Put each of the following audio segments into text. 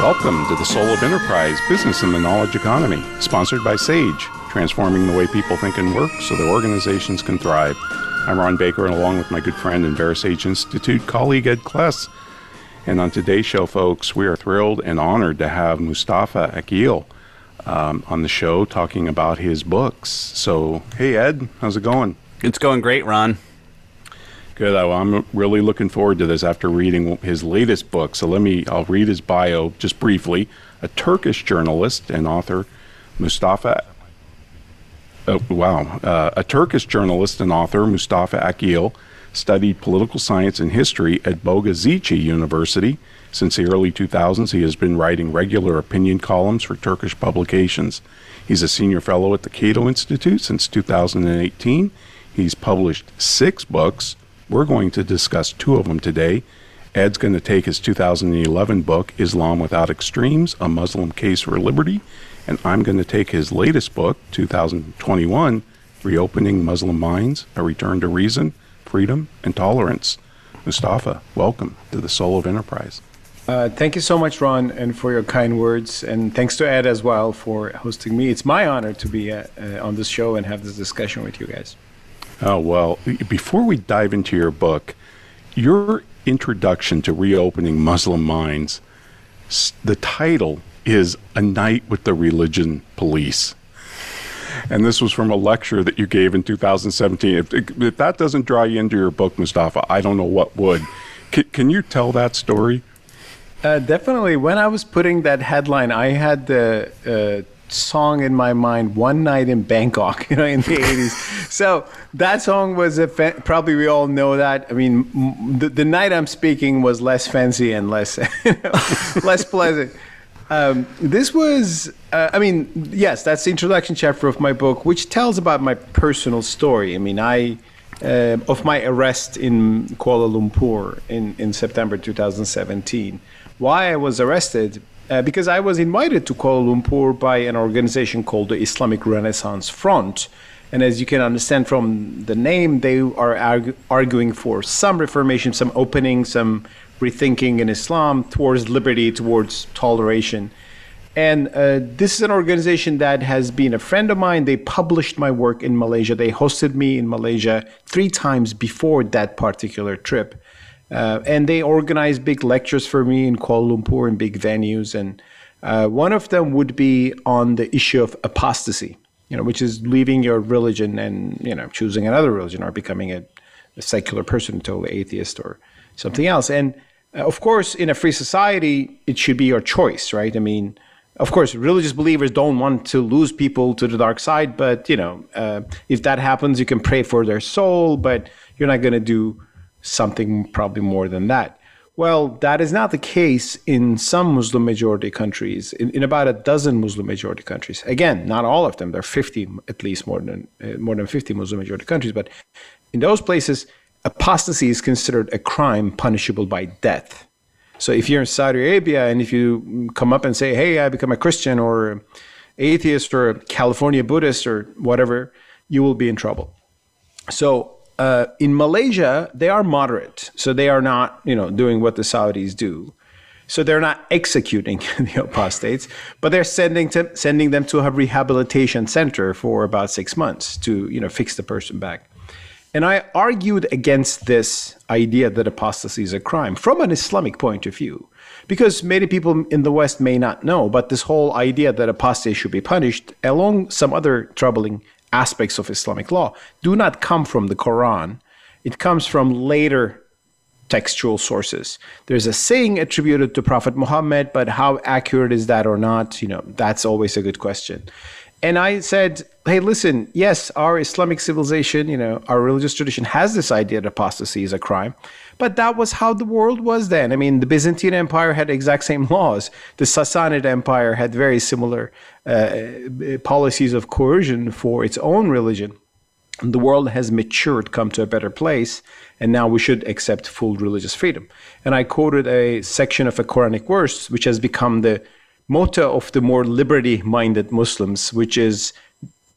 Welcome to the Soul of Enterprise Business in the Knowledge Economy, sponsored by SAGE, transforming the way people think and work so their organizations can thrive. I'm Ron Baker, and along with my good friend and VeraSage Institute colleague Ed Kless. And on today's show, folks, we are thrilled and honored to have Mustafa Akyol um, on the show talking about his books. So, hey, Ed, how's it going? It's going great, Ron. Good. I'm really looking forward to this after reading his latest book. So let me, I'll read his bio just briefly. A Turkish journalist and author, Mustafa Oh, wow. Uh, a Turkish journalist and author, Mustafa Akyol, studied political science and history at Bogazici University. Since the early 2000s, he has been writing regular opinion columns for Turkish publications. He's a senior fellow at the Cato Institute since 2018. He's published six books. We're going to discuss two of them today. Ed's going to take his 2011 book, Islam Without Extremes A Muslim Case for Liberty, and I'm going to take his latest book, 2021, Reopening Muslim Minds A Return to Reason, Freedom, and Tolerance. Mustafa, welcome to the Soul of Enterprise. Uh, thank you so much, Ron, and for your kind words. And thanks to Ed as well for hosting me. It's my honor to be uh, uh, on this show and have this discussion with you guys. Oh, well, before we dive into your book, your introduction to reopening Muslim minds, the title is A Night with the Religion Police. And this was from a lecture that you gave in 2017. If, if that doesn't draw you into your book, Mustafa, I don't know what would. C- can you tell that story? Uh, definitely. When I was putting that headline, I had the uh, song in my mind, "One Night in Bangkok," you know, in the '80s. So that song was a fa- probably we all know that. I mean, m- the, the night I'm speaking was less fancy and less you know, less pleasant. Um, this was, uh, I mean, yes, that's the introduction chapter of my book, which tells about my personal story. I mean, I, uh, of my arrest in Kuala Lumpur in, in September 2017. Why I was arrested? Uh, because I was invited to Kuala Lumpur by an organization called the Islamic Renaissance Front. And as you can understand from the name, they are argu- arguing for some reformation, some opening, some rethinking in Islam towards liberty, towards toleration. And uh, this is an organization that has been a friend of mine. They published my work in Malaysia. They hosted me in Malaysia three times before that particular trip. Uh, and they organized big lectures for me in Kuala Lumpur in big venues. And uh, one of them would be on the issue of apostasy, you know, which is leaving your religion and, you know, choosing another religion or becoming a, a secular person, totally atheist or something else. And uh, of course, in a free society, it should be your choice, right? I mean, of course, religious believers don't want to lose people to the dark side, but you know, uh, if that happens, you can pray for their soul, but you're not going to do something probably more than that. Well, that is not the case in some Muslim majority countries, in, in about a dozen Muslim majority countries. Again, not all of them. There are 50, at least more than uh, more than 50 Muslim majority countries, but in those places, apostasy is considered a crime punishable by death. So if you're in Saudi Arabia and if you come up and say, "Hey, I become a Christian or atheist or California Buddhist or whatever," you will be in trouble. So uh, in Malaysia, they are moderate, so they are not, you know, doing what the Saudis do. So they're not executing the apostates, but they're sending to, sending them to a rehabilitation center for about six months to, you know, fix the person back. And I argued against this idea that apostasy is a crime from an Islamic point of view. Because many people in the West may not know, but this whole idea that apostasy should be punished, along some other troubling aspects of Islamic law, do not come from the Quran. It comes from later textual sources. There's a saying attributed to Prophet Muhammad, but how accurate is that or not? You know, that's always a good question. And I said, hey, listen, yes, our Islamic civilization, you know, our religious tradition has this idea that apostasy is a crime, But that was how the world was then. I mean, the Byzantine Empire had exact same laws. The Sassanid Empire had very similar Uh, policies of coercion for its own religion. The world has matured, come to a better place, and now we should accept full religious freedom. And I quoted a section of a Quranic verse, which has become the motto of the more liberty minded Muslims, which is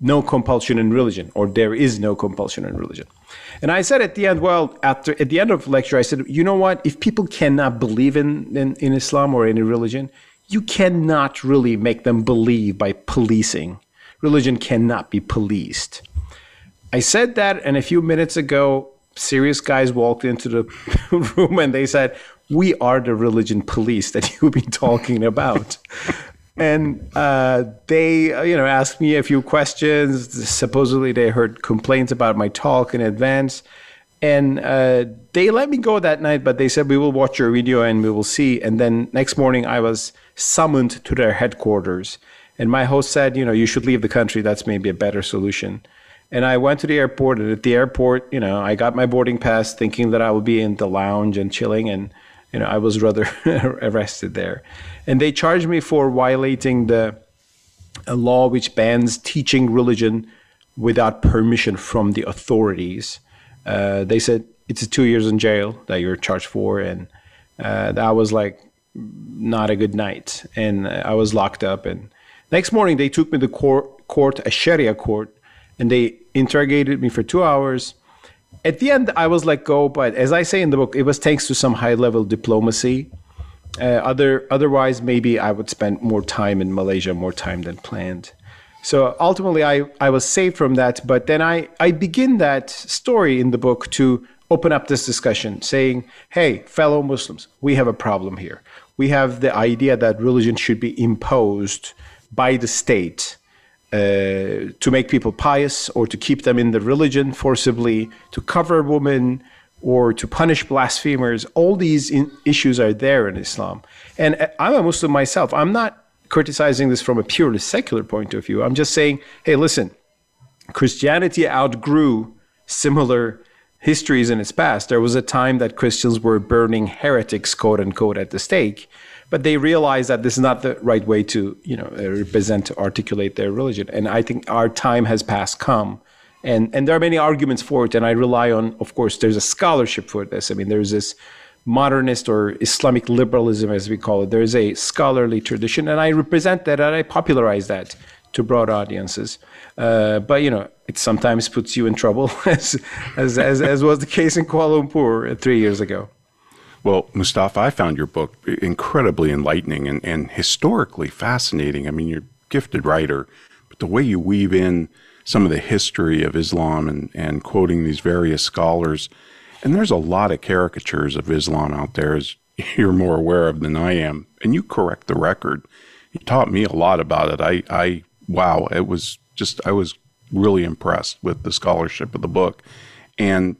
no compulsion in religion, or there is no compulsion in religion. And I said at the end, well, after at the end of the lecture, I said, you know what? If people cannot believe in, in, in Islam or any religion, you cannot really make them believe by policing. Religion cannot be policed. I said that, and a few minutes ago, serious guys walked into the room and they said, We are the religion police that you've been talking about and uh, they uh, you know asked me a few questions supposedly they heard complaints about my talk in advance and uh, they let me go that night but they said we will watch your video and we will see. And then next morning i was summoned to their headquarters. And my host said you know you should leave the country. That's maybe a better solution. And i went to the airport and at the airport you know i got my boarding pass thinking that i would be in the lounge and chilling and you know i was rather arrested there. And they charged me for violating the a law which bans teaching religion without permission from the authorities. Uh, they said it's two years in jail that you're charged for, and uh, that was like not a good night. And I was locked up. And next morning they took me to court, court, a Sharia court, and they interrogated me for two hours. At the end, I was let go, but as I say in the book, it was thanks to some high level diplomacy uh, other otherwise, maybe I would spend more time in Malaysia, more time than planned. So ultimately, I, I was saved from that. But then I, I begin that story in the book to open up this discussion, saying, hey, fellow Muslims, we have a problem here. We have the idea that religion should be imposed by the state uh, to make people pious or to keep them in the religion forcibly, to cover women, or to punish blasphemers. All these in- issues are there in Islam. And uh, I'm a Muslim myself. I'm not criticizing this from a purely secular point of view. I'm just saying, hey, listen, Christianity outgrew similar histories in its past. There was a time that Christians were burning heretics, quote unquote, at the stake, but they realized that this is not the right way to, you know, uh, represent, to articulate their religion. And I think our time has passed come and and there are many arguments for it and i rely on of course there's a scholarship for this i mean there's this modernist or islamic liberalism as we call it there is a scholarly tradition and i represent that and i popularize that to broad audiences uh, but you know it sometimes puts you in trouble as, as, as, as was the case in kuala lumpur three years ago well, Mustafa, I found your book incredibly enlightening and, and historically fascinating. I mean, you're a gifted writer, but the way you weave in some of the history of Islam and, and quoting these various scholars. And there's a lot of caricatures of Islam out there, as you're more aware of than I am. And you correct the record. You taught me a lot about it. I, I wow, it was just, I was really impressed with the scholarship of the book. And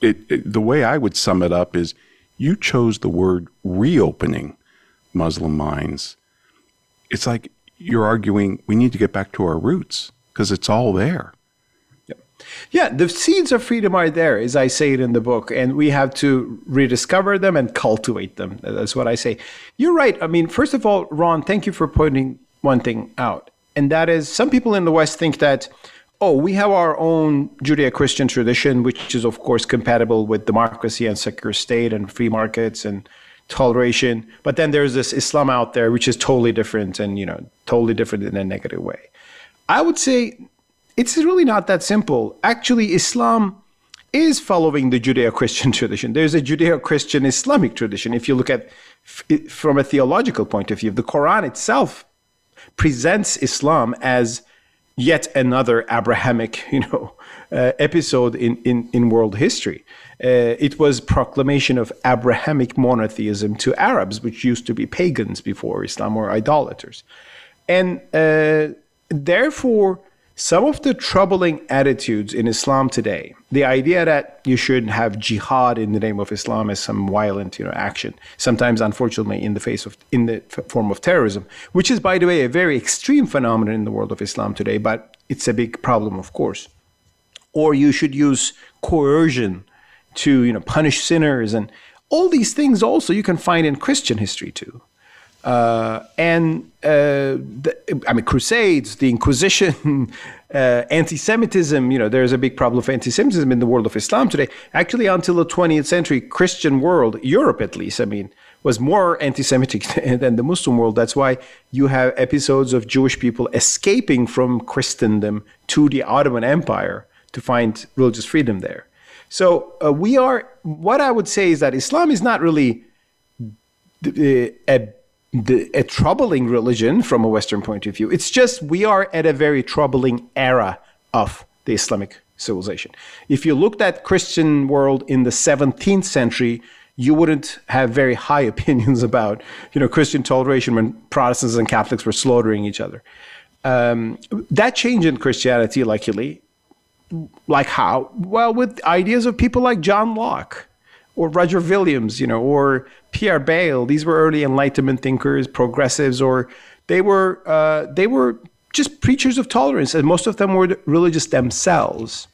it, it, the way I would sum it up is you chose the word reopening Muslim minds. It's like you're arguing we need to get back to our roots because it's all there. Yeah. the seeds of freedom are there, as I say it in the book, and we have to rediscover them and cultivate them. That's what I say. You're right. I mean, first of all, Ron, thank you for pointing one thing out, and that is some people in the West think that oh, we have our own Judeo Christian tradition, which is, of course, compatible with democracy and secular state and free markets and toleration. But then there's this Islam out there, which is totally different and, you know, totally different in a negative way. I would say it's really not that simple. Actually, Islam is following the Judeo Christian tradition. There's a Judeo Christian Islamic tradition. If you look at from a theological point of view, the Quran itself presents Islam as yet another Abrahamic, you know, uh, episode in, in, in world history. Uh, it was proclamation of Abrahamic monotheism to Arabs, which used to be pagans before Islam or idolaters. And uh, therefore, some of the troubling attitudes in Islam today, the idea that you should have jihad in the name of Islam as some violent, you know, action, sometimes unfortunately in the face of in the form of terrorism, which is by the way a very extreme phenomenon in the world of Islam today, but it's a big problem, of course. Or you should use coercion to you know punish sinners and all these things also you can find in Christian history too. Uh, and uh, the, I mean, Crusades, the Inquisition, uh, anti-Semitism. You know, there's a big problem of anti-Semitism in the world of Islam today. Actually, until the 20th century, Christian world, Europe at least, I mean, was more anti-Semitic than the Muslim world. That's why you have episodes of Jewish people escaping from Christendom to the Ottoman Empire to find religious freedom there. So uh, we are. What I would say is that Islam is not really a, a, a troubling religion from a Western point of view. It's just we are at a very troubling era of the Islamic civilization. If you looked at Christian world in the 17th century, you wouldn't have very high opinions about you know Christian toleration when Protestants and Catholics were slaughtering each other. Um, that changed in Christianity, luckily. Like how? Well, with ideas of people like John Locke or Roger Williams, you know, or Pierre Bayle. These were early Enlightenment thinkers, progressives, or they were uh, they were just preachers of tolerance, and most of them were religious themselves.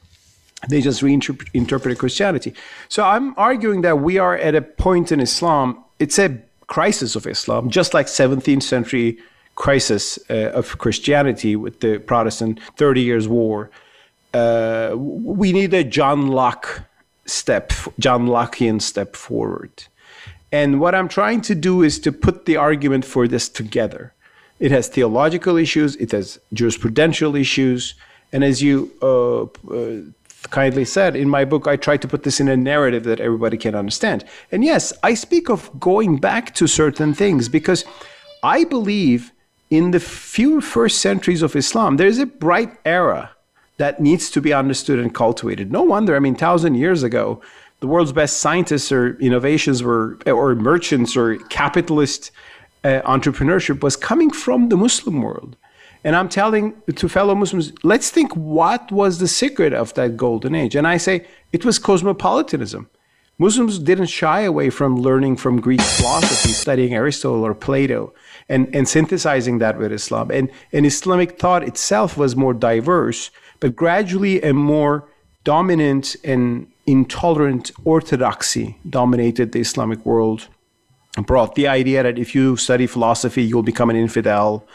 They just reinterpreted Christianity. So I'm arguing that we are at a point in Islam. It's a crisis of Islam, just like 17th century crisis uh, of Christianity with the Protestant Thirty Years' War. Uh, we need a John Locke step, John Lockean step forward. And what I'm trying to do is to put the argument for this together. It has theological issues, it has jurisprudential issues, and as you uh, uh kindly said, in my book, I try to put this in a narrative that everybody can understand. And yes, I speak of going back to certain things because I believe in the few first centuries of Islam, there's a bright era that needs to be understood and cultivated. No wonder, I mean, thousand years ago, the world's best scientists or innovations were, or merchants or capitalist uh, entrepreneurship was coming from the Muslim world. And I'm telling to fellow Muslims, let's think what was the secret of that golden age. And I say it was cosmopolitanism. Muslims didn't shy away from learning from Greek philosophy, studying Aristotle or Plato, and, and synthesizing that with Islam. And, and Islamic thought itself was more diverse, but gradually a more dominant and intolerant orthodoxy dominated the Islamic world. Brought the idea that if you study philosophy, you'll become an infidel.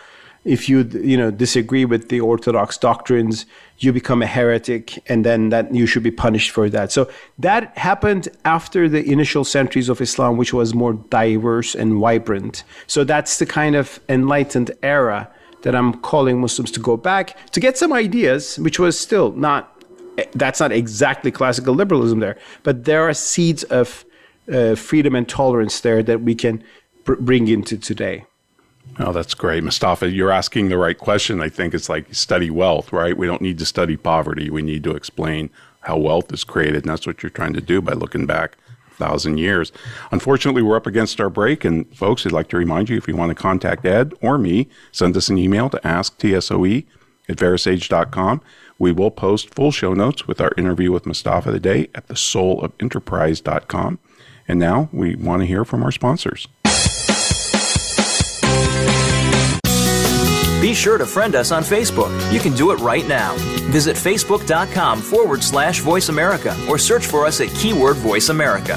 If you you know disagree with the orthodox doctrines you become a heretic and then that you should be punished for that. So that happened after the initial centuries of islam which was more diverse and vibrant. So that's the kind of enlightened era that i'm calling muslims to go back to get some ideas which was still not that's not exactly classical liberalism there but there are seeds of uh, freedom and tolerance there that we can br- bring into today Oh, that's great. Mustafa, you're asking the right question. I think it's like study wealth, right? We don't need to study poverty. We need to explain how wealth is created. And that's what you're trying to do by looking back a thousand years. Unfortunately, we're up against our break. And folks, I'd like to remind you if you want to contact Ed or me, send us an email to asktsoe at verasage.com. We will post full show notes with our interview with Mustafa today at thesoulofenterprise.com. And now we want to hear from our sponsors. Be sure to friend us on Facebook. You can do it right now. Visit facebook.com forward slash voice America or search for us at keyword voice America.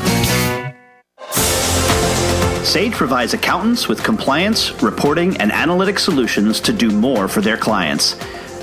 Sage provides accountants with compliance, reporting, and analytic solutions to do more for their clients.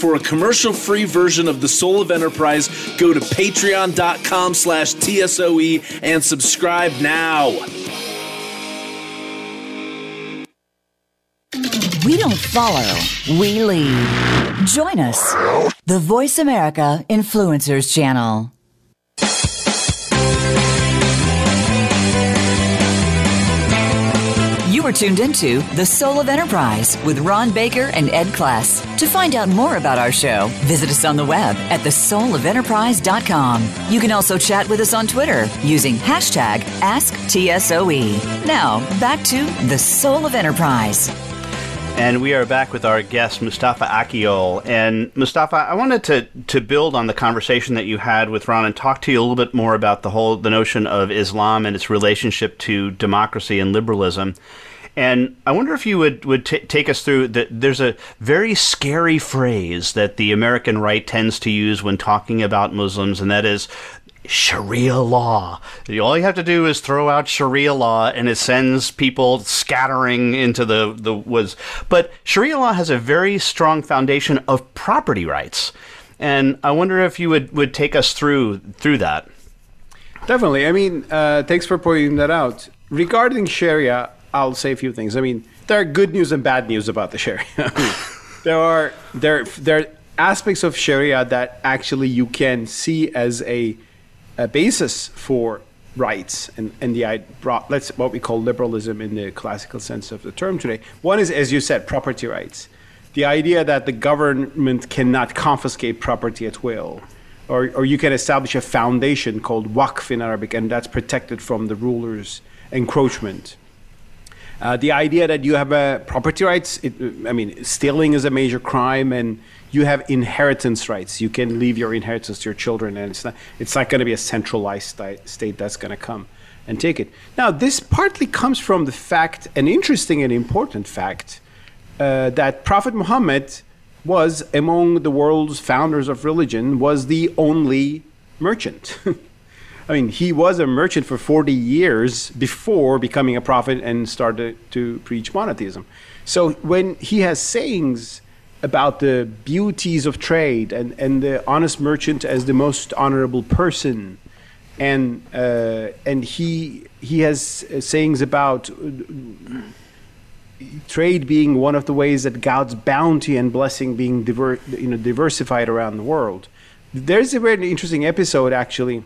For a commercial-free version of The Soul of Enterprise, go to patreon.com slash TSOE and subscribe now. We don't follow, we lead. Join us. The Voice America Influencers Channel. You are tuned into The Soul of Enterprise with Ron Baker and Ed Kless. To find out more about our show, visit us on the web at thesoulofenterprise.com. You can also chat with us on Twitter using hashtag AskTSOE. Now, back to The Soul of Enterprise. And we are back with our guest, Mustafa Akyol. And Mustafa, I wanted to, to build on the conversation that you had with Ron and talk to you a little bit more about the whole the notion of Islam and its relationship to democracy and liberalism. And I wonder if you would, would t- take us through that. There's a very scary phrase that the American right tends to use when talking about Muslims, and that is Sharia law. All you have to do is throw out Sharia law, and it sends people scattering into the, the woods. But Sharia law has a very strong foundation of property rights. And I wonder if you would, would take us through through that. Definitely. I mean, uh, thanks for pointing that out. Regarding Sharia, I'll say a few things. I mean, there are good news and bad news about the Sharia. there are there there are aspects of Sharia uh, that actually you can see as a, a basis for rights and and the let's what we call liberalism in the classical sense of the term today. One is, as you said, property rights. The idea that the government cannot confiscate property at will. Or, or you can establish a foundation called waqf in Arabic, and that's protected from the ruler's encroachment. Uh, the idea that you have uh, property rights, it, I mean, stealing is a major crime, and you have inheritance rights. You can leave your inheritance to your children, and it's not, it's not going to be a centralized state that's going to come and take it. Now, this partly comes from the fact, an interesting and important fact, uh, that Prophet Muhammad was, among the world's founders of religion, was the only merchant. I mean, he was a merchant for 40 years before becoming a prophet and started to preach monotheism. So when he has sayings about the beauties of trade and, and the honest merchant as the most honorable person, and uh, and he he has sayings about trade being one of the ways that God's bounty and blessing being diver, you know, diversified around the world. There's a very interesting episode actually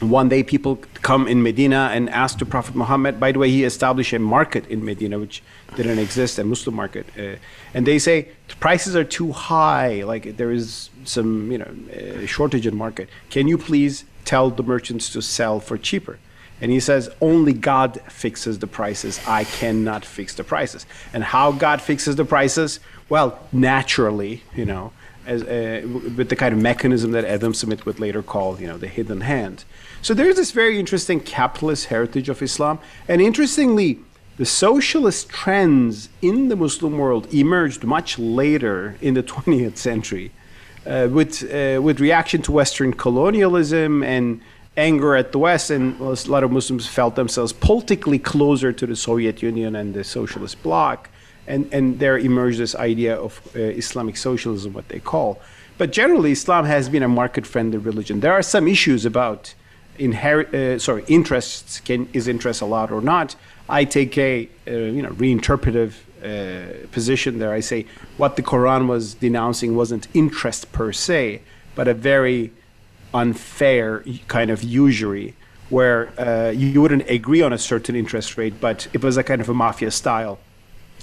one day people come in Medina and ask to Prophet Muhammad. By the way, he established a market in Medina which didn't exist, a Muslim market. Uh, and they say the prices are too high, like there is some you know uh, shortage in market. Can you please tell the merchants to sell for cheaper? And he says, only God fixes the prices. I cannot fix the prices. And how God fixes the prices? Well, naturally, you know, as, uh, with the kind of mechanism that Adam Smith would later call, you know, the hidden hand. So there's this very interesting capitalist heritage of Islam. And interestingly, the socialist trends in the Muslim world emerged much later in the 20th century uh, with, uh, with reaction to Western colonialism and anger at the West. And a lot of Muslims felt themselves politically closer to the Soviet Union and the socialist bloc. And, and there emerged this idea of uh, Islamic socialism, what they call. But generally, Islam has been a market friendly religion. There are some issues about inherit, uh, sorry, interests can is interest allowed or not. I take a uh, you know reinterpretive uh, position there. I say what the Quran was denouncing wasn't interest per se, but a very unfair kind of usury where uh, you wouldn't agree on a certain interest rate, but it was a kind of a mafia style.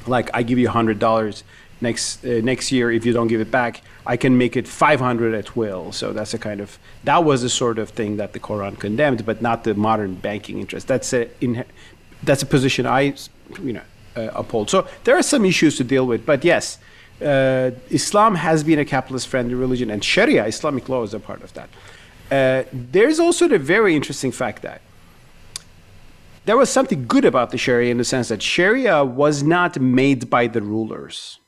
Like I give you hundred dollars next uh, next year if you don't give it back i can make it 500 at will. So that's a kind of that was the sort of thing that the quran condemned but not the modern banking interest. That's a in, that's a position i you know uh, uphold. So there are some issues to deal with but yes uh, islam has been a capitalist friendly religion and sharia islamic law is a part of that. Uh, there's also the very interesting fact that there was something good about the Sharia in the sense that Sharia was not made by the rulers.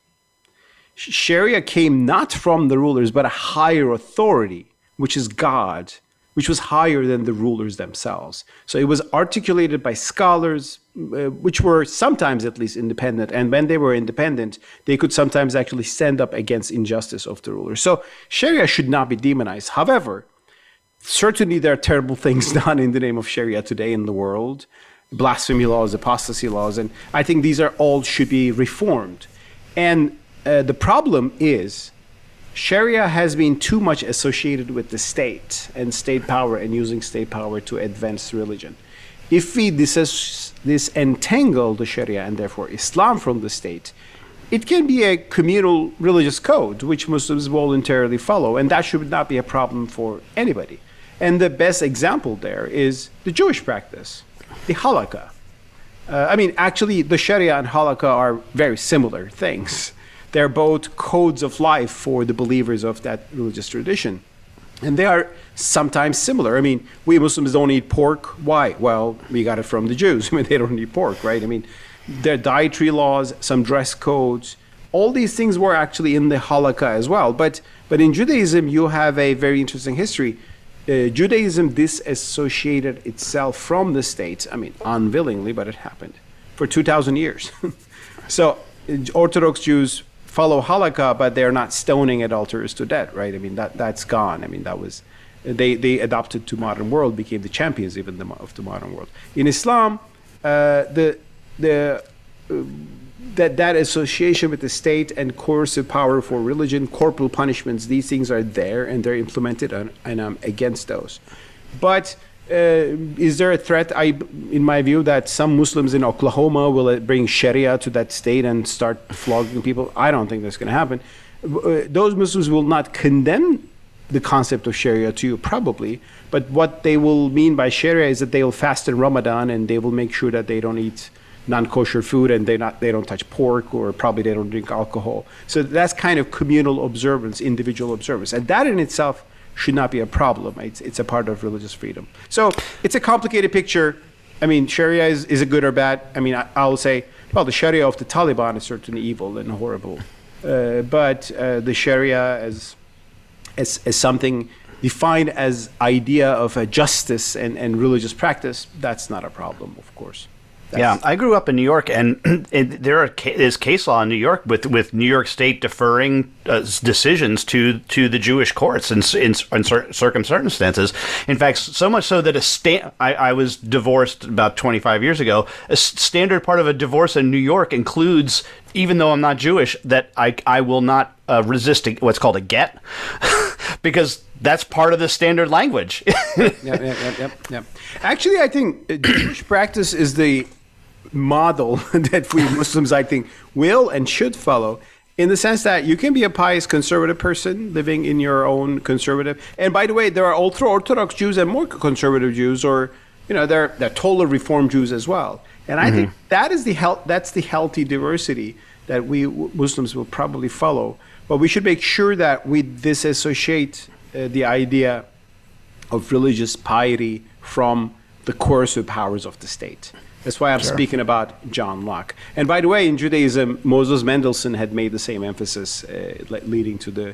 Sharia came not from the rulers, but a higher authority, which is God, which was higher than the rulers themselves. So it was articulated by scholars, uh, which were sometimes at least independent. And when they were independent, they could sometimes actually stand up against injustice of the rulers. So Sharia should not be demonized. However, certainly there are terrible things done in the name of Sharia today in the world blasphemy laws, apostasy laws, and I think these are all should be reformed. And uh, the problem is Sharia has been too much associated with the state and state power and using state power to advance religion. If we dis- disentangle the Sharia and therefore Islam from the state, it can be a communal religious code which Muslims voluntarily follow, and that should not be a problem for anybody. And the best example there is the Jewish practice, the halakha. Uh, I mean, actually, the Sharia and halakha are very similar things. They're both codes of life for the believers of that religious tradition. And they are sometimes similar. I mean, we Muslims don't eat pork. Why? Well, we got it from the Jews. I mean, they don't eat pork, right? I mean, their dietary laws, some dress codes, all these things were actually in the halakha as well. But but in Judaism, you have a very interesting history. Uh, Judaism disassociated itself from the state. I mean, unwillingly, but it happened for two thousand years. so Orthodox Jews follow halakha, but they're not stoning adulterers to death, right? I mean, that that's gone. I mean, that was they they adopted to modern world, became the champions even of the modern world. In Islam, uh, the the uh, that that association with the state and coercive power for religion, corporal punishments, these things are there and they're implemented, and, and I'm against those. But uh, is there a threat? I, in my view, that some Muslims in Oklahoma will bring Sharia to that state and start flogging people? I don't think that's going to happen. Uh, those Muslims will not condemn the concept of Sharia to you, probably. But what they will mean by Sharia is that they will fast in Ramadan and they will make sure that they don't eat non-kosher food and they not they don't touch pork or probably they don't drink alcohol. So that's kind of communal observance, individual observance, and that in itself should not be a problem. It's it's a part of religious freedom. So it's a complicated picture. I mean, Sharia is, is it good or bad? I mean, I, will say, well, the Sharia of the Taliban is certainly evil and horrible, uh, but uh, the Sharia as, as as something defined as idea of justice and, and religious practice, that's not a problem, of course. That's yeah, I grew up in New York, and there are, is case law in New York with, with New York State deferring uh, decisions to to the Jewish courts in, in, in certain circumstances. In fact, so much so that a sta- I, I was divorced about 25 years ago. A standard part of a divorce in New York includes, even though I'm not Jewish, that I I will not uh, resist a, what's called a get, because that's part of the standard language. yep, yep, yep, yep, yep. Actually, I think Jewish practice is the model that we Muslims, I think, will and should follow in the sense that you can be a pious conservative person living in your own conservative. And by the way, there are ultra Orthodox Jews and more conservative Jews, or you know, they're they're total Reform Jews as well. And I mm-hmm. think that is the health, that's the healthy diversity that we Muslims will probably follow. But we should make sure that we disassociate uh, the idea of religious piety from the coercive powers of the state. That's why I'm sure. speaking about John Locke. And by the way, in Judaism, Moses Mendelssohn had made the same emphasis, uh, leading to the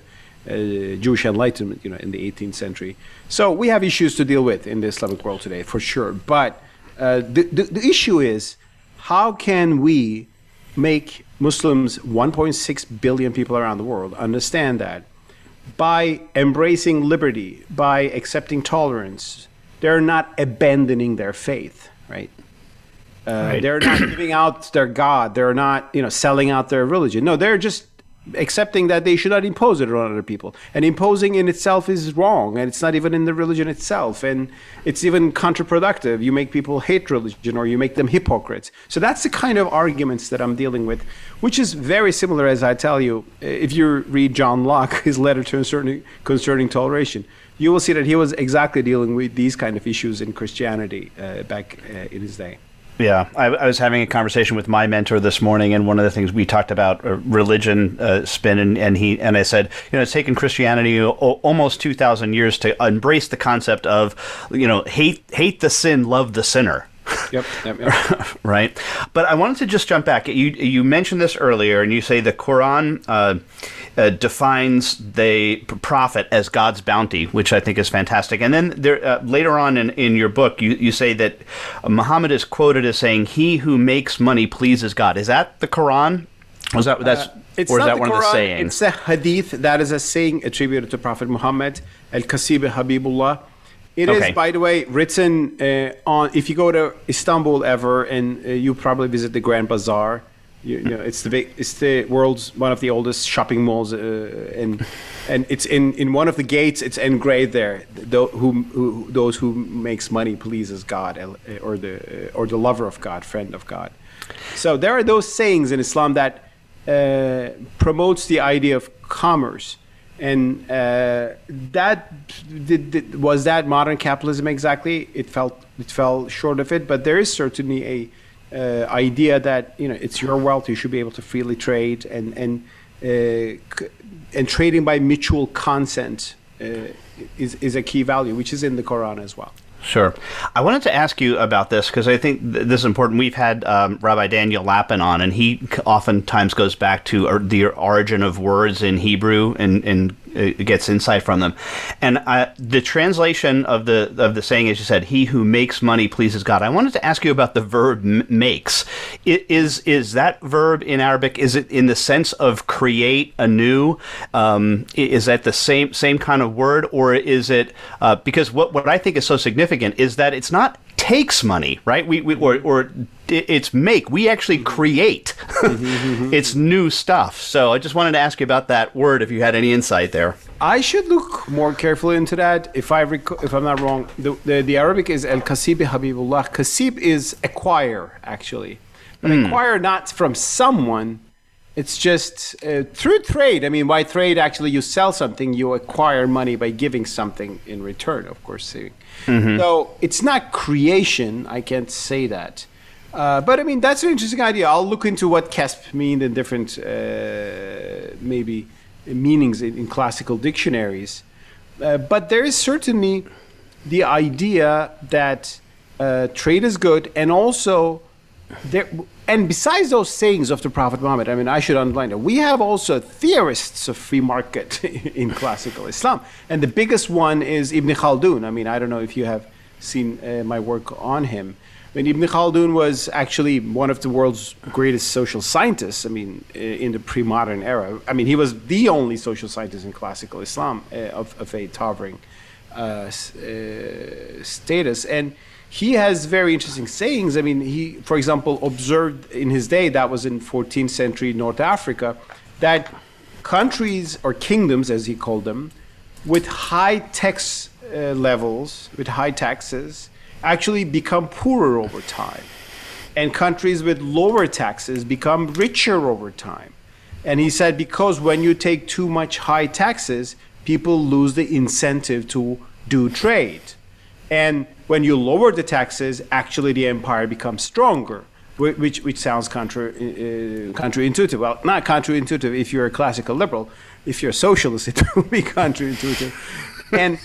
uh, Jewish Enlightenment, you know, in the 18th century. So we have issues to deal with in the Islamic world today, for sure. But uh, the, the, the issue is, how can we make Muslims, 1.6 billion people around the world, understand that by embracing liberty, by accepting tolerance, they're not abandoning their faith, right? Uh, right. They're not giving out their God. They're not, you know, selling out their religion. No, they're just accepting that they should not impose it on other people. And imposing in itself is wrong, and it's not even in the religion itself, and it's even counterproductive. You make people hate religion, or you make them hypocrites. So that's the kind of arguments that I'm dealing with, which is very similar, as I tell you, if you read John Locke, his letter to concerning, concerning toleration. You will see that he was exactly dealing with these kind of issues in Christianity uh, back uh, in his day. Yeah, I, I, was having a conversation with my mentor this morning, and one of the things we talked about uh, religion uh, spin, and, and he and I said, you know, it's taken Christianity o- almost two thousand years to embrace the concept of, you know, hate hate the sin, love the sinner. Yep, yep, yep. right. But I wanted to just jump back. You you mentioned this earlier, and you say the Quran uh, uh, defines the prophet as God's bounty, which I think is fantastic. And then there, uh, later on in, in your book, you, you say that Muhammad is quoted as saying, "He who makes money pleases God." Is that the Quran? Was that that's uh, it's or is that one Quran, of the sayings? It's a hadith that is a saying attributed to Prophet Muhammad, Al Kasib Habibullah. It okay. is, by the way, written uh, on. If you go to Istanbul ever, and uh, you probably visit the Grand Bazaar, You, you know, it's the big, it's the world's one of the oldest shopping malls, uh, and and it's in, in one of the gates. It's engraved there. Th- who, who those who makes money pleases God, uh, or the or the lover of God, friend of God. So there are those sayings in Islam that uh, promotes the idea of commerce, and uh, that did, did, was that modern capitalism exactly. It felt it fell short of it, but there is certainly a uh, idea that you know it's your wealth, you should be able to freely trade, and and uh, and trading by mutual consent uh, is is a key value, which is in the Quran as well. Sure. I wanted to ask you about this because I think th- this is important. We've had um, Rabbi Daniel Lapin on, and he oftentimes goes back to the origin of words in Hebrew and, and gets insight from them. And uh, the translation of the of the saying, as you said, "He who makes money pleases God." I wanted to ask you about the verb "makes." Is is that verb in Arabic? Is it in the sense of create anew? Um, is that the same same kind of word, or is it uh, because what what I think is so significant is that it's not takes money, right? We, we or, or it's make. We actually create. it's new stuff. So I just wanted to ask you about that word. If you had any insight there, I should look more carefully into that. If I rec- if I'm not wrong, the, the, the Arabic is al kasib habibullah. Kasib is acquire actually, but mm. acquire not from someone. It's just uh, through trade. I mean, by trade, actually, you sell something, you acquire money by giving something in return, of course. Mm-hmm. So it's not creation. I can't say that. Uh, but I mean, that's an interesting idea. I'll look into what kasb mean in different, uh, maybe, meanings in, in classical dictionaries. Uh, but there is certainly the idea that uh, trade is good, and also there. And besides those sayings of the Prophet Muhammad, I mean, I should underline that we have also theorists of free market in classical Islam, and the biggest one is Ibn Khaldun. I mean, I don't know if you have seen uh, my work on him. Mean, Ibn Khaldun was actually one of the world's greatest social scientists. I mean, in the pre-modern era. I mean, he was the only social scientist in classical Islam uh, of, of, a towering uh, uh, status, and he has very interesting sayings. I mean, he, for example, observed in his day that was in 14th century North Africa that countries or kingdoms, as he called them, with high tax uh, levels, with high taxes actually become poorer over time. And countries with lower taxes become richer over time. And he said, because when you take too much high taxes, people lose the incentive to do trade. And when you lower the taxes, actually the empire becomes stronger, which, which sounds contra, uh, counterintuitive. Well, not counterintuitive if you're a classical liberal. If you're a socialist, it will be counterintuitive. And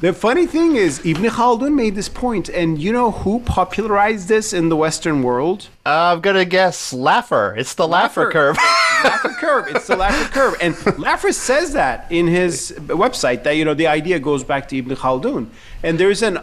the funny thing is, Ibn Khaldun made this point, and you know who popularized this in the Western world? Uh, I'm gonna guess Laffer. It's the Laffer, Laffer curve. Laffer curve. It's the Laffer curve, and Laffer says that in his website that you know the idea goes back to Ibn Khaldun, and there's an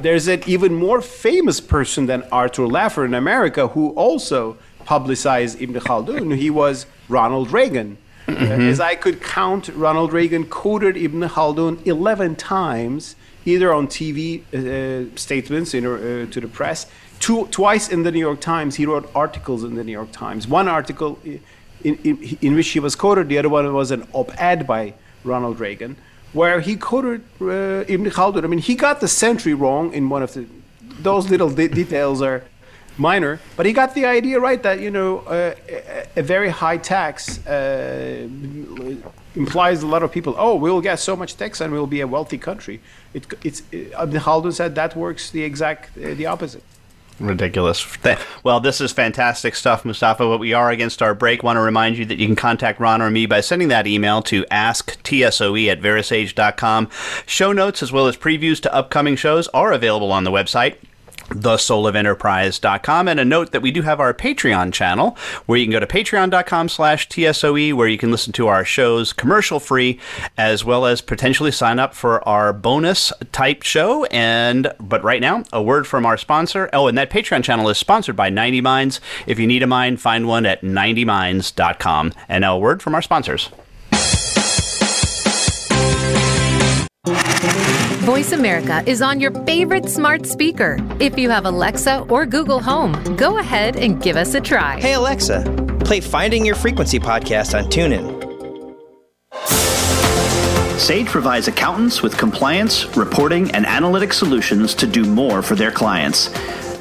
there's an even more famous person than Arthur Laffer in America who also publicized Ibn Khaldun. He was Ronald Reagan Mm-hmm. As I could count, Ronald Reagan quoted Ibn Khaldun 11 times, either on TV uh, statements in, uh, to the press, two, twice in the New York Times. He wrote articles in the New York Times. One article in, in, in which he was quoted, the other one was an op ed by Ronald Reagan, where he quoted uh, Ibn Khaldun. I mean, he got the century wrong in one of the. Those little de- details are minor, but he got the idea right that you know uh, a very high tax uh, implies a lot of people. Oh, we'll get so much tax and we'll be a wealthy country. It, it's it, Ibn Khaldun said that works the exact uh, the opposite. Ridiculous. Well, this is fantastic stuff, Mustafa. But we are against our break. Want to remind you that you can contact Ron or me by sending that email to asktsoe at verasage.com. Show notes as well as previews to upcoming shows are available on the website thesoulofenterprise.com and a note that we do have our patreon channel where you can go to patreon.com slash tsoe where you can listen to our shows commercial free as well as potentially sign up for our bonus type show. And but right now a word from our sponsor. Oh and that patreon channel is sponsored by 90 minds. If you need a mind find one at 90minds.com and now a word from our sponsors Voice America is on your favorite smart speaker. If you have Alexa or Google Home, go ahead and give us a try. Hey, Alexa, play Finding Your Frequency podcast on TuneIn. Sage provides accountants with compliance, reporting, and analytic solutions to do more for their clients.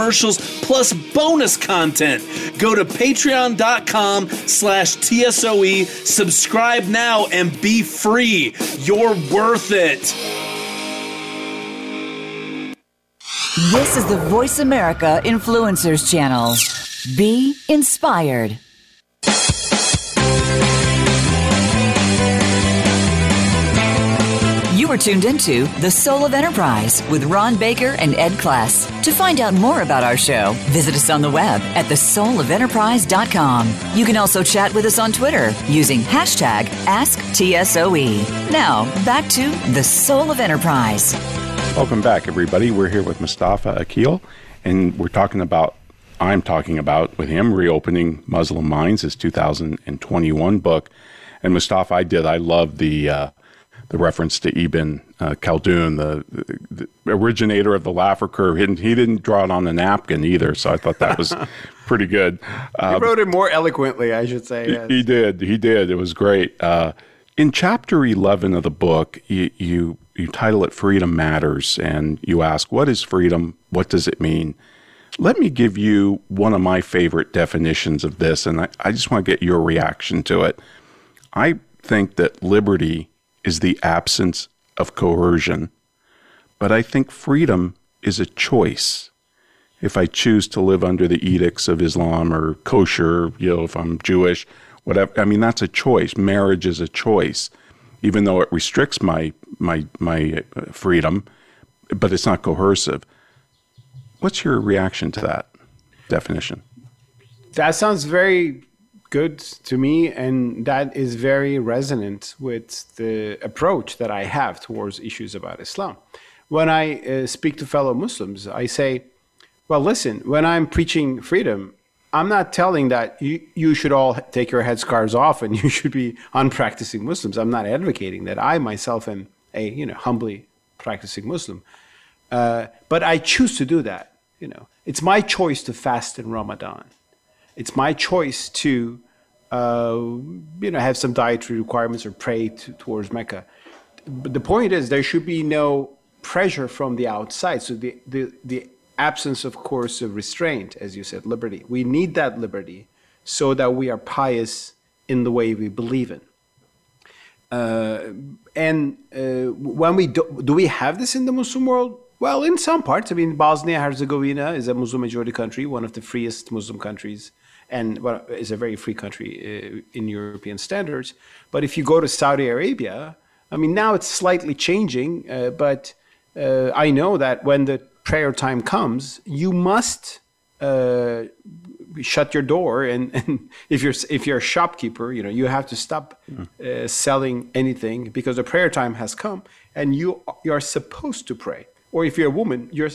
commercials plus bonus content. Go to patreon.com slash TSOE, subscribe now, and be free. You're worth it. This is the Voice America Influencers Channel. Be inspired. Are tuned into The Soul of Enterprise with Ron Baker and Ed Kless. To find out more about our show, visit us on the web at thesoulofenterprise.com. You can also chat with us on Twitter using hashtag AskTSOE. Now, back to The Soul of Enterprise. Welcome back, everybody. We're here with Mustafa Akyol, and we're talking about, I'm talking about with him, Reopening Muslim Minds, his 2021 book. And Mustafa, I did. I love the uh, the reference to Ibn uh, Khaldun, the, the, originator of the Laffer curve. He didn't, he didn't, draw it on a napkin either, so I thought that was pretty good. Uh, he wrote it more eloquently, I should say. Yes. He, he, did. He did. It was great. Uh, in chapter 11 of the book, you, you, you title it Freedom Matters, and you ask, What is freedom? What does it mean? Let me give you one of my favorite definitions of this, and I, I just want to get your reaction to it. I think that liberty is the absence of coercion. But I think freedom is a choice. If I choose to live under the edicts of Islam or kosher, you know, if I'm Jewish, whatever, I mean, that's a choice. Marriage is a choice, even though it restricts my, my, my uh, freedom, but it's not coercive. What's your reaction to that definition? That sounds very good to me, and that is very resonant with the approach that I have towards issues about Islam. When I uh, speak to fellow Muslims, I say, well, listen, when I'm preaching freedom, I'm not telling that you, you should all take your headscarves off and you should be unpracticing Muslims. I'm not advocating that. I myself am a you know humbly practicing Muslim, uh, but I choose to do that. You know, it's my choice to fast in Ramadan it's my choice to, uh, you know, have some dietary requirements or pray to, towards Mecca. But the point is, there should be no pressure from the outside. So the, the, the absence, of course, of restraint, as you said, liberty. We need that liberty so that we are pious in the way we believe in. Uh, and uh, when we do, do we have this in the Muslim world? Well, in some parts. I mean, Bosnia Herzegovina is a Muslim majority country, one of the freest Muslim countries and well, is a very free country uh, in European standards. But if you go to Saudi Arabia, I mean, now it's slightly changing, uh, but uh, I know that when the prayer time comes, you must uh, shut your door, and, and, if you're if you're a shopkeeper, you know you have to stop uh, selling anything because the prayer time has come, and you you are supposed to pray. Or if you're a woman, you're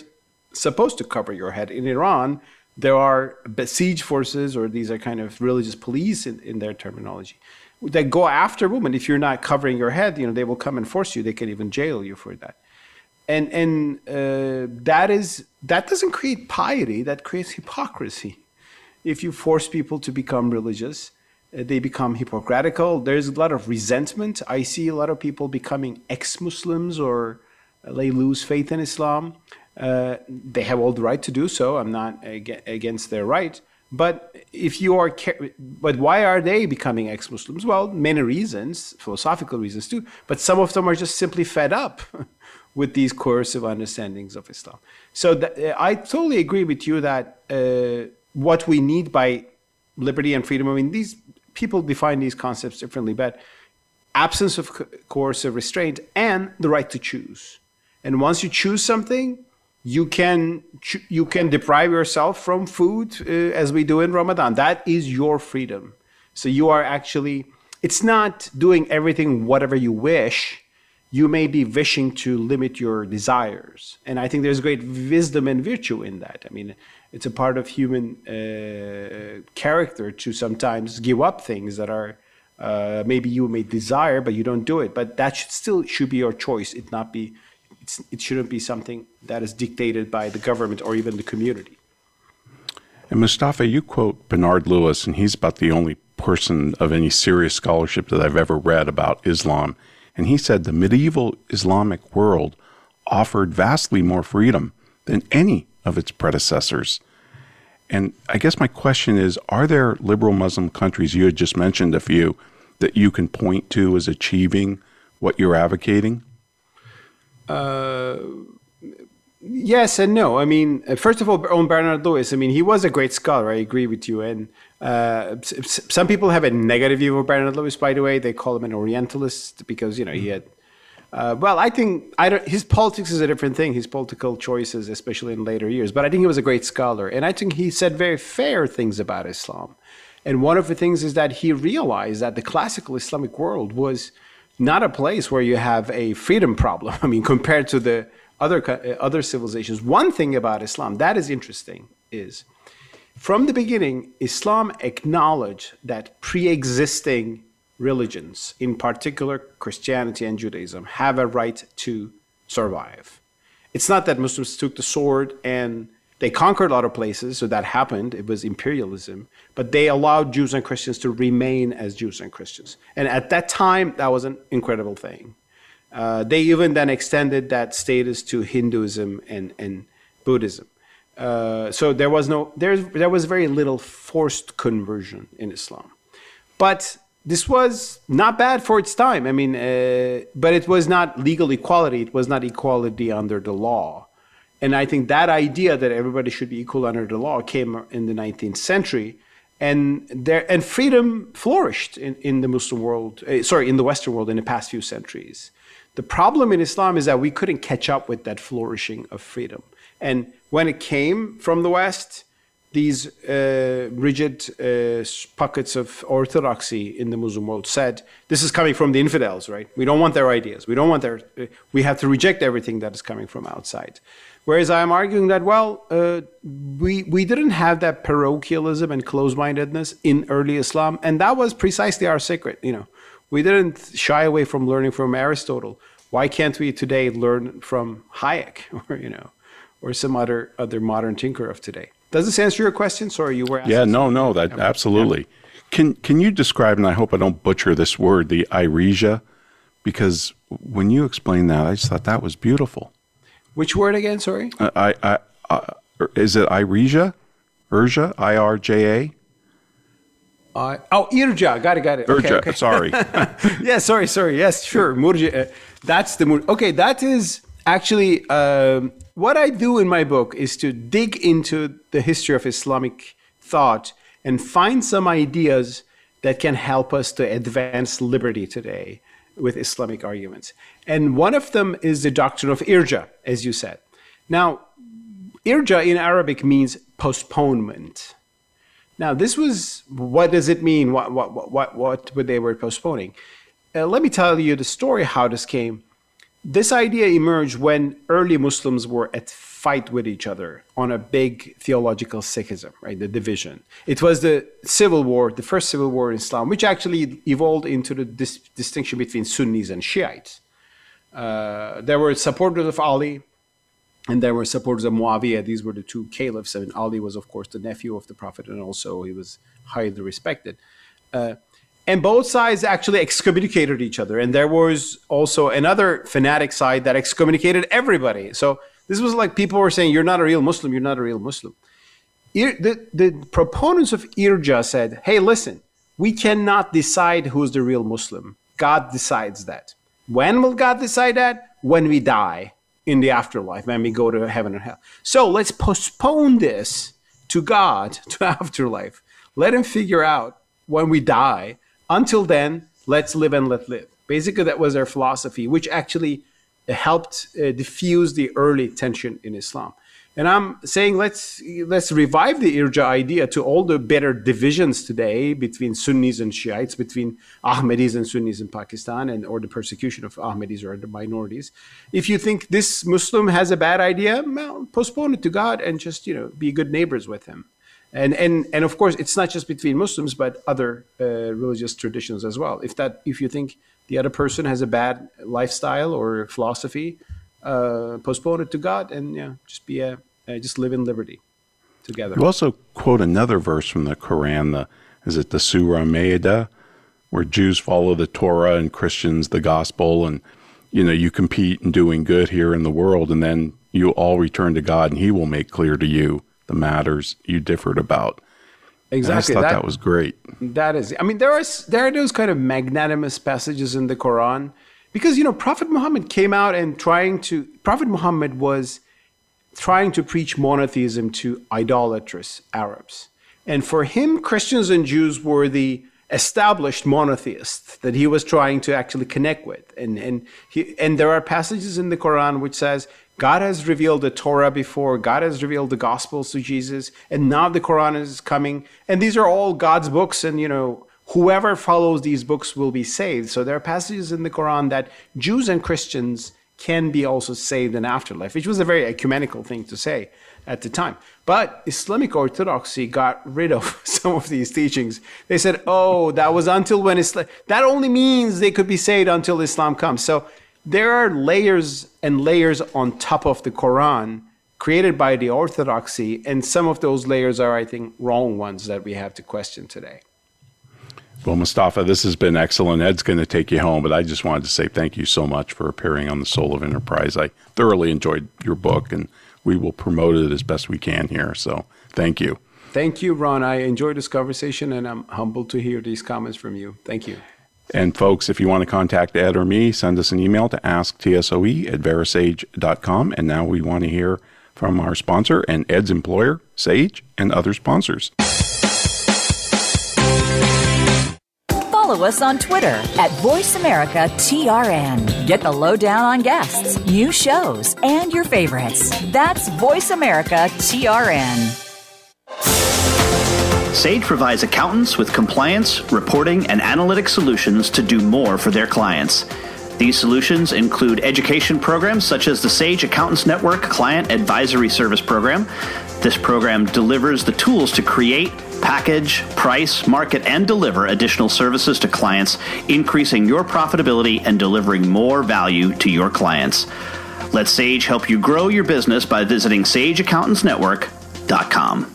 supposed to cover your head. In Iran, there are siege forces, or these are kind of religious police in, in their terminology, that go after women. If you're not covering your head, you know, they will come and force you. They can even jail you for that. And, and uh, that, is, that doesn't create piety, that creates hypocrisy. If you force people to become religious, uh, they become hypocritical. There's a lot of resentment. I see a lot of people becoming ex Muslims or they lose faith in Islam uh, they have all the right to do so. I'm not ag- against their right. But if you are, but why are they becoming ex-Muslims? Well, many reasons, philosophical reasons too. But some of them are just simply fed up with these coercive understandings of Islam. So th- I totally agree with you that uh, what we need by liberty and freedom. I mean, these people define these concepts differently, but absence of co- coercive restraint and the right to choose. And once you choose something, you can you can deprive yourself from food uh, as we do in Ramadan. That is your freedom. So you are actually it's not doing everything whatever you wish. You may be wishing to limit your desires, and I think there's great wisdom and virtue in that. I mean, it's a part of human uh, character to sometimes give up things that are uh, maybe you may desire, but you don't do it. But that should still should be your choice. It not be it shouldn't be something that is dictated by the government or even the community. And Mustafa, you quote Bernard Lewis, and he's about the only person of any serious scholarship that I've ever read about Islam. And he said the medieval Islamic world offered vastly more freedom than any of its predecessors. And I guess my question is Are there liberal Muslim countries, you had just mentioned a few, that you can point to as achieving what you're advocating? Uh, yes and no. I mean, first of all, on Bernard Lewis, I mean, he was a great scholar. I agree with you. And uh, some people have a negative view of Bernard Lewis, by the way. They call him an Orientalist because, you know, he had. Uh, well, I think I don't, his politics is a different thing, his political choices, especially in later years. But I think he was a great scholar. And I think he said very fair things about Islam. And one of the things is that he realized that the classical Islamic world was not a place where you have a freedom problem. I mean, compared to the other uh, other civilizations. One thing about Islam that is interesting is from the beginning, Islam acknowledged that pre-existing religions, in particular Christianity and Judaism, have a right to survive. It's not that Muslims took the sword and they conquered a lot of places, so that happened. It was imperialism. But they allowed Jews and Christians to remain as Jews and Christians. And at that time, that was an incredible thing. Uh, they even then extended that status to Hinduism and, and Buddhism. Uh, so there was no there, there was very little forced conversion in Islam. But this was not bad for its time. I mean, uh, but it was not legal equality. It was not equality under the law. And I think that idea that everybody should be equal under the law came in the 19th century. And there and freedom flourished in, in the Muslim world, uh, sorry, in the Western world in the past few centuries. The problem in Islam is that we couldn't catch up with that flourishing of freedom. And when it came from the West, these uh, rigid uh, pockets of orthodoxy in the Muslim world said, this is coming from the infidels, right? We don't want their ideas. We don't want their, uh, we have to reject everything that is coming from outside. Whereas I'm arguing that, well, uh, we, we didn't have that parochialism and closed mindedness in early Islam. And that was precisely our secret. You know, we didn't shy away from learning from Aristotle. Why can't we today learn from Hayek or, you know, or some other, other modern thinker of today? Does this answer your question? Sorry, you were asking. Yeah, no, no, that absolutely. Yeah. Can, can you describe, and I hope I don't butcher this word, the iresia? Because when you explained that, I just thought that was beautiful. Which word again? Sorry. Uh, I, I, uh, is it Irija? Irja? I R J A. Uh, oh, Irja. Got it. Got it. Irja. Okay, okay. Sorry. yeah. Sorry. Sorry. Yes. Sure. Murja. Uh, that's the mur- Okay. That is actually um, what I do in my book is to dig into the history of Islamic thought and find some ideas that can help us to advance liberty today with Islamic arguments. And one of them is the doctrine of irja, as you said. Now, irja in Arabic means postponement. Now, this was what does it mean? What what what what would they were postponing? Uh, let me tell you the story how this came. This idea emerged when early Muslims were at fight with each other on a big theological schism, right? The division. It was the civil war, the first civil war in Islam, which actually evolved into the dis- distinction between Sunnis and Shiites. Uh, there were supporters of Ali, and there were supporters of Muawiyah. These were the two caliphs. I mean, Ali was, of course, the nephew of the Prophet, and also he was highly respected. Uh, and both sides actually excommunicated each other. And there was also another fanatic side that excommunicated everybody. So this was like people were saying, "You're not a real Muslim. You're not a real Muslim." the, the proponents of irja said, hey, listen, we cannot decide who's the real Muslim. God decides that. When will God decide that? When we die in the afterlife, when we go to heaven or hell. So let's postpone this to God, to afterlife. Let him figure out when we die. Until then, let's live and let live. Basically, that was their philosophy, which actually helped uh, diffuse the early tension in Islam. And I'm saying let's let's revive the irja idea to all the better divisions today between Sunnis and Shiites, between Ahmadis and Sunnis in Pakistan, and or the persecution of Ahmadis or the minorities. If you think this Muslim has a bad idea, well, postpone it to God and just you know be good neighbors with him. And and and of course, it's not just between Muslims, but other uh, religious traditions as well. If that if you think the other person has a bad lifestyle or philosophy, uh, postpone it to God and yeah, just be a uh, just live in liberty together. You also quote another verse from the Quran. The is it the Surah Ma'idah, where Jews follow the Torah and Christians the gospel, and you know you compete in doing good here in the world, and then you all return to God, and He will make clear to you the matters you differed about. Exactly. And I thought that, that was great. That is. I mean, there are there are those kind of magnanimous passages in the Quran because you know Prophet Muhammad came out and trying to Prophet Muhammad was trying to preach monotheism to idolatrous Arabs. And for him, Christians and Jews were the established monotheists that he was trying to actually connect with. And, and, he, and there are passages in the Quran which says, God has revealed the Torah before, God has revealed the Gospels to Jesus, and now the Quran is coming. And these are all God's books, and you know, whoever follows these books will be saved. So there are passages in the Quran that Jews and Christians can be also saved in afterlife, which was a very ecumenical thing to say at the time. But Islamic Orthodoxy got rid of some of these teachings. They said, oh, that was until when Islam, that only means they could be saved until Islam comes. So there are layers and layers on top of the Quran created by the Orthodoxy, and some of those layers are, I think, wrong ones that we have to question today. Well, Mustafa, this has been excellent. Ed's going to take you home, but I just wanted to say thank you so much for appearing on the Soul of Enterprise. I thoroughly enjoyed your book, and we will promote it as best we can here. So thank you. Thank you, Ron. I enjoyed this conversation, and I'm humbled to hear these comments from you. Thank you. And folks, if you want to contact Ed or me, send us an email to asktsoe at verasage.com. And now we want to hear from our sponsor and Ed's employer, Sage, and other sponsors. Follow us on Twitter at VoiceAmericaTRN. Get the lowdown on guests, new shows, and your favorites. That's VoiceAmericaTRN. Sage provides accountants with compliance, reporting, and analytic solutions to do more for their clients. These solutions include education programs such as the Sage Accountants Network Client Advisory Service Program. This program delivers the tools to create, package, price, market, and deliver additional services to clients, increasing your profitability and delivering more value to your clients. Let Sage help you grow your business by visiting sageaccountantsnetwork.com.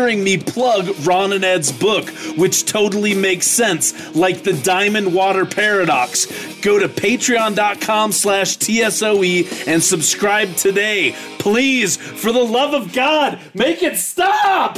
me plug Ron and Ed's book, which totally makes sense, like the Diamond Water Paradox. Go to patreon.com slash TSOE and subscribe today. Please, for the love of God, make it stop!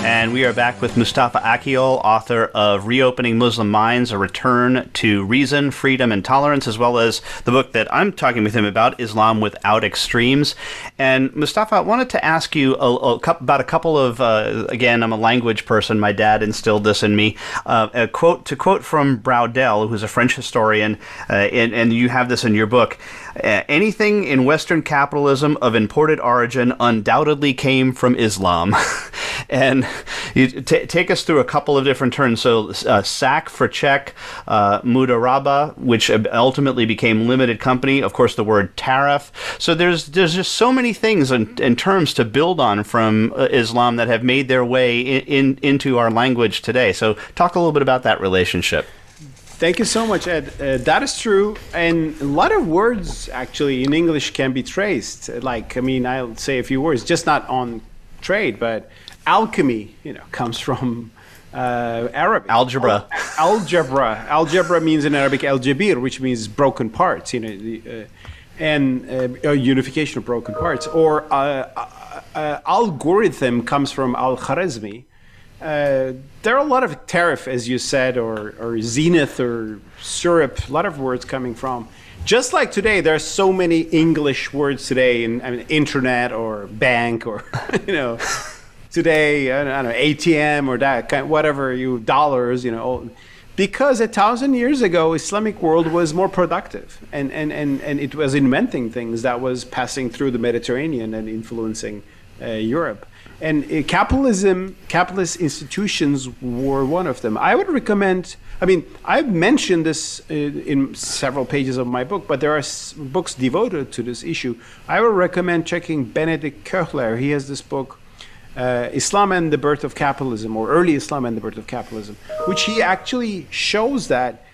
And we are back with Mustafa Akyol, author of Reopening Muslim Minds A Return to Reason, Freedom, and Tolerance, as well as the book that I'm talking with him about, Islam Without Extremes. And Mustafa, I wanted to ask you a, a, about a couple of, uh, again, I'm a language person. My dad instilled this in me. Uh, a quote To quote from Braudel, who's a French historian, uh, and, and you have this in your book. Uh, anything in Western capitalism of imported origin undoubtedly came from Islam. and t- take us through a couple of different terms. So, uh, sack for check, uh, mudaraba, which ultimately became limited company. Of course, the word tariff. So there's there's just so many things and, in terms to build on from uh, Islam that have made their way in, in, into our language today. So, talk a little bit about that relationship. Thank you so much, Ed. Uh, that is true. And a lot of words actually in English can be traced. Like, I mean, I'll say a few words, just not on trade, but alchemy, you know, comes from uh, Arabic. Algebra. Al- algebra. Algebra means in Arabic al-jabr, which means broken parts, you know, the, uh, and uh, unification of broken parts. Or uh, uh, uh, algorithm comes from al-Khwarizmi, uh, there are a lot of tariff, as you said, or, or zenith or syrup, a lot of words coming from. Just like today, there are so many English words today, in I mean, internet or bank or, you know, today, I don't know, ATM or that, kind whatever, you dollars, you know. Because a thousand years ago, Islamic world was more productive, and, and, and, and it was inventing things that was passing through the Mediterranean and influencing uh, Europe. And uh, capitalism, capitalist institutions were one of them. I would recommend, I mean, I've mentioned this uh, in several pages of my book, but there are books devoted to this issue. I would recommend checking Benedikt Koehler. He has this book, uh, Islam and the Birth of Capitalism, or Early Islam and the Birth of Capitalism, which he actually shows that,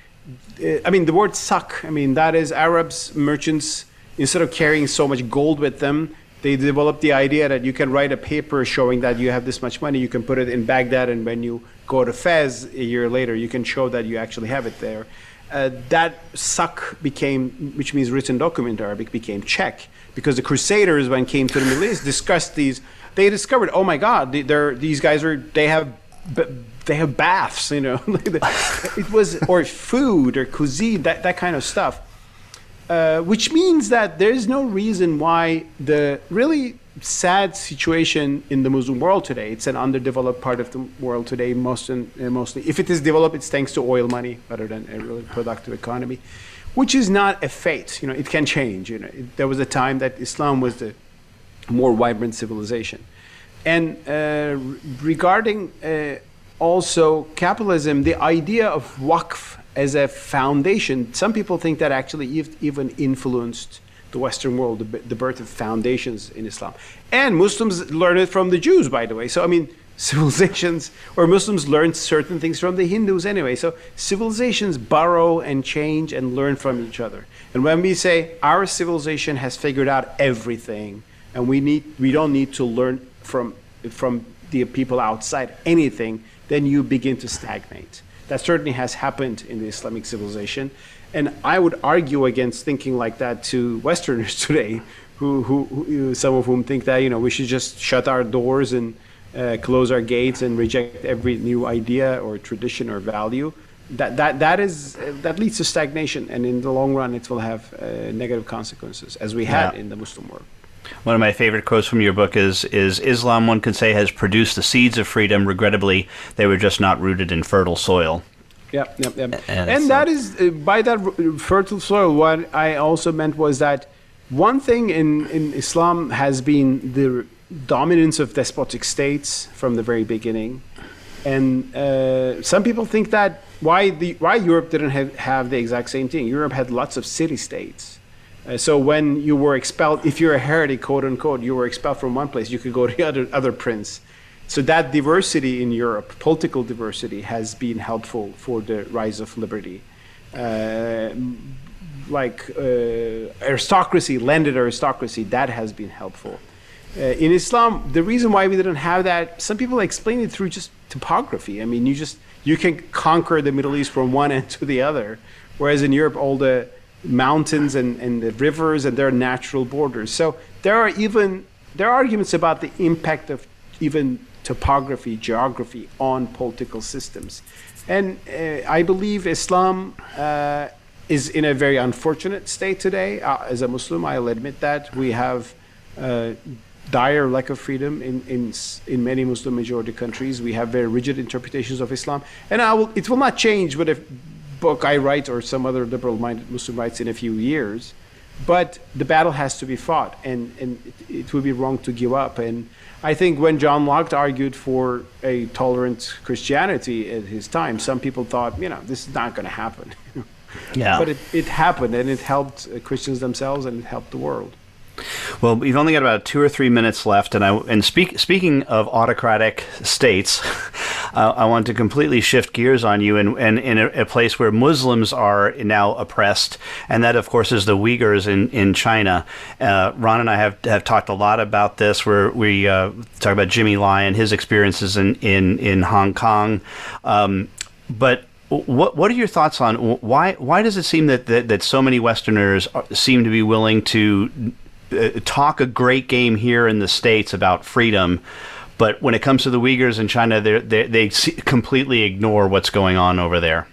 uh, I mean, the word suck I mean, that is Arabs, merchants, instead of carrying so much gold with them, they developed the idea that you can write a paper showing that you have this much money, you can put it in Baghdad, and when you go to Fez a year later, you can show that you actually have it there. Uh, that sak became, which means written document in Arabic, became check because the Crusaders, when came to the Middle East, discussed these. They discovered, oh my God, these guys are they have they have baths, you know. it was or food or cuisine, that that kind of stuff. Uh, which means that there is no reason why the really sad situation in the Muslim world today, it's an underdeveloped part of the world today, most in, uh, mostly. If it is developed, it's thanks to oil money rather than a really productive economy, which is not a fate. You know, it can change. You know, it, there was a time that Islam was the more vibrant civilization. And uh, regarding uh, also capitalism, the idea of waqf as a foundation. Some people think that actually even influenced the Western world, the, birth of foundations in Islam. And Muslims learn it from the Jews, by the way. So, I mean, civilizations or Muslims learn certain things from the Hindus anyway. So civilizations borrow and change and learn from each other. And when we say our civilization has figured out everything and we need we don't need to learn from from the people outside anything, then you begin to stagnate. That certainly has happened in the Islamic civilization. And I would argue against thinking like that to Westerners today, who, who, who some of whom think that you know we should just shut our doors and uh, close our gates and reject every new idea or tradition or value. That, that, that, is, uh, that leads to stagnation, and in the long run, it will have uh, negative consequences, as we had yeah. in the Muslim world. One of my favorite quotes from your book is is Islam one could say has produced the seeds of freedom. Regrettably, they were just not rooted in fertile soil. Yeah, yeah, yeah. And, and that is uh, by that fertile soil. What I also meant was that one thing in in Islam has been the dominance of despotic states from the very beginning, and uh, some people think that why the why Europe didn't have, have the exact same thing. Europe had lots of city states uh, so when you were expelled, if you're a heretic, quote unquote, you were expelled from one place, you could go to the other, other prince. So that diversity in Europe, political diversity, has been helpful for the rise of liberty. Uh, like uh, aristocracy, landed aristocracy, that has been helpful. Uh, in Islam, the reason why we didn't have that, some people explain it through just topography. I mean, you just you can conquer the Middle East from one end to the other, whereas in Europe, all the mountains and, and the rivers and their natural borders. So there are even there are arguments about the impact of even topography, geography on political systems. And uh, I believe Islam uh, is in a very unfortunate state today. Uh, as a Muslim, I'll admit that. We have uh, dire lack of freedom in, in, in many Muslim majority countries. We have very rigid interpretations of Islam. And I will, it will not change with a book I write or some other liberal minded Muslim writes in a few years. But the battle has to be fought, and, and it, it would be wrong to give up. And I think when John Locke argued for a tolerant Christianity at his time, some people thought, you know, this is not going to happen. yeah. But it, it happened, and it helped uh, Christians themselves, and it helped the world. Well, we've only got about two or three minutes left, and I and speak, speaking of autocratic states, uh, I want to completely shift gears on you, and, and in a, a, place where Muslims are now oppressed, and that of course is the Uyghurs in in China. Uh, Ron and I have have talked a lot about this. Where we uh, talk about Jimmy and his experiences in in in Hong Kong, um, but what what are your thoughts on why why does it seem that, that, that so many Westerners seem to be willing to talk a great game here in the states about freedom, but when it comes to the Uyghurs in China, they they completely ignore what's going on over there.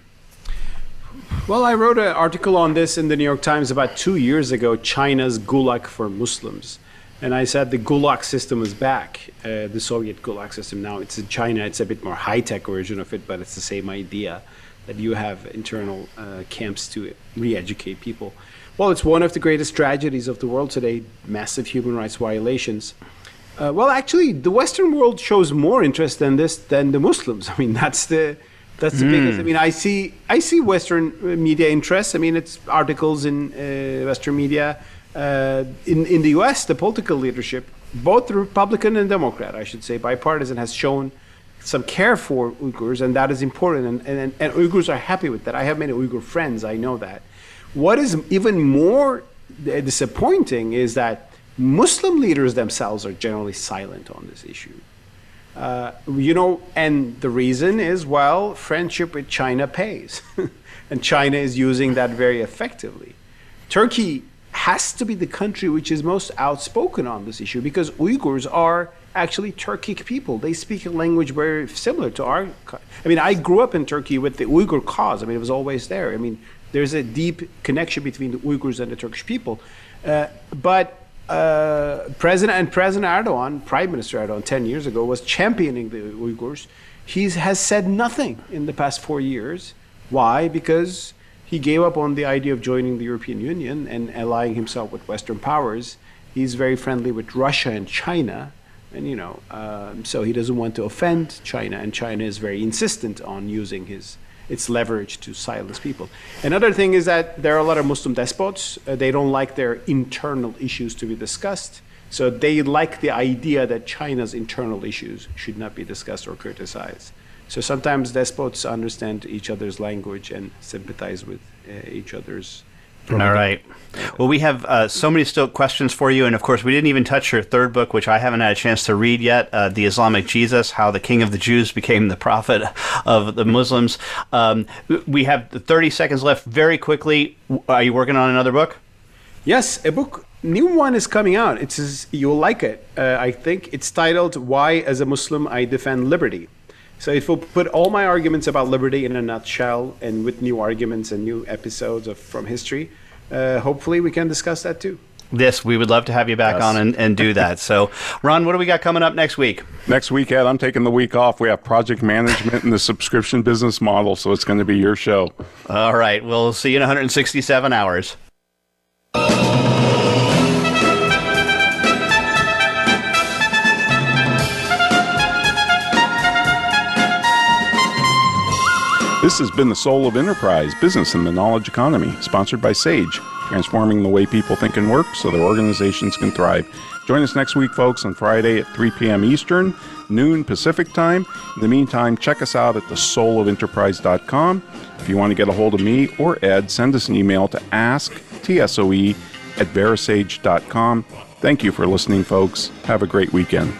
Well, I wrote an article on this in the New York Times about two years ago. China's Gulag for Muslims, and I said the Gulag system is back. Uh, the Soviet Gulag system now it's in China. It's a bit more high tech version of it, but it's the same idea that you have internal uh, camps to re-educate people. Well, it's one of the greatest tragedies of the world today massive human rights violations. Uh, well, actually, the Western world shows more interest in this than the Muslims. I mean, that's the that's the mm. biggest. I mean, I see I see Western media interest. I mean, it's articles in uh, Western media. Uh, in in the U.S., the political leadership, both the Republican and Democrat, I should say, bipartisan, has shown some care for Uyghurs, and that is important. And, and, and Uyghurs are happy with that. I have many Uyghur friends. I know that. What is even more disappointing is that Muslim leaders themselves are generally silent on this issue. Uh, you know, and the reason is well, friendship with China pays. and China is using that very effectively. Turkey has to be the country which is most outspoken on this issue because Uyghurs are actually Turkic people. They speak a language very similar to our. I mean, I grew up in Turkey with the Uyghur cause. I mean, it was always there. I mean, there's a deep connection between the Uyghurs and the Turkish people. Uh, but uh, President and President Erdogan, Prime Minister Erdogan, 10 years ago, was championing the Uyghurs. He has said nothing in the past four years. Why? Because he gave up on the idea of joining the European Union and allying himself with Western powers. He's very friendly with Russia and China, and you know, um, so he doesn't want to offend China, and China is very insistent on using his its leverage to silence people. Another thing is that there are a lot of Muslim despots. Uh, they don't like their internal issues to be discussed. So they like the idea that China's internal issues should not be discussed or criticized. So sometimes despots understand each other's language and sympathize with uh, each other's all right. Well, we have uh, so many still questions for you, and of course, we didn't even touch your third book, which I haven't had a chance to read yet, uh, "The Islamic Jesus: How the King of the Jews Became the Prophet of the Muslims." Um, we have 30 seconds left. Very quickly, are you working on another book? Yes, a book. New one is coming out. It's you'll like it. Uh, I think it's titled "Why, as a Muslim, I Defend Liberty." So it will put all my arguments about liberty in a nutshell and with new arguments and new episodes of from history. Uh, hopefully, we can discuss that too. This, we would love to have you back yes. on and, and do that. So, Ron, what do we got coming up next week? Next week, Ed, I'm taking the week off. We have project management and the subscription business model, so it's going to be your show. All right. We'll see you in 167 hours. This has been the Soul of Enterprise Business and the Knowledge Economy, sponsored by SAGE, transforming the way people think and work so their organizations can thrive. Join us next week, folks, on Friday at 3 p.m. Eastern, noon Pacific time. In the meantime, check us out at thesoulofenterprise.com. If you want to get a hold of me or Ed, send us an email to asktsoe at verasage.com. Thank you for listening, folks. Have a great weekend.